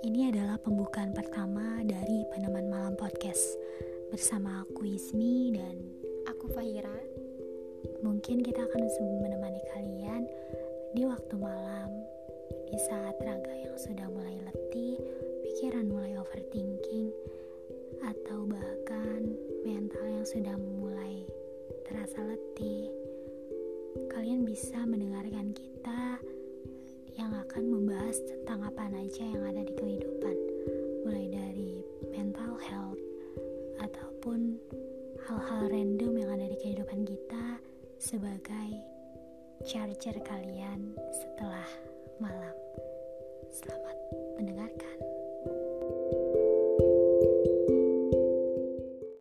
Ini adalah pembukaan pertama dari Peneman Malam Podcast bersama aku Ismi dan aku Fahira. Mungkin kita akan menemani kalian di waktu malam, di saat raga yang sudah mulai letih, pikiran mulai overthinking, atau bahkan mental yang sudah mulai terasa letih. Kalian bisa mendengarkan kita yang akan membahas tentang apa aja yang ada di sebagai charger kalian setelah malam. Selamat mendengarkan.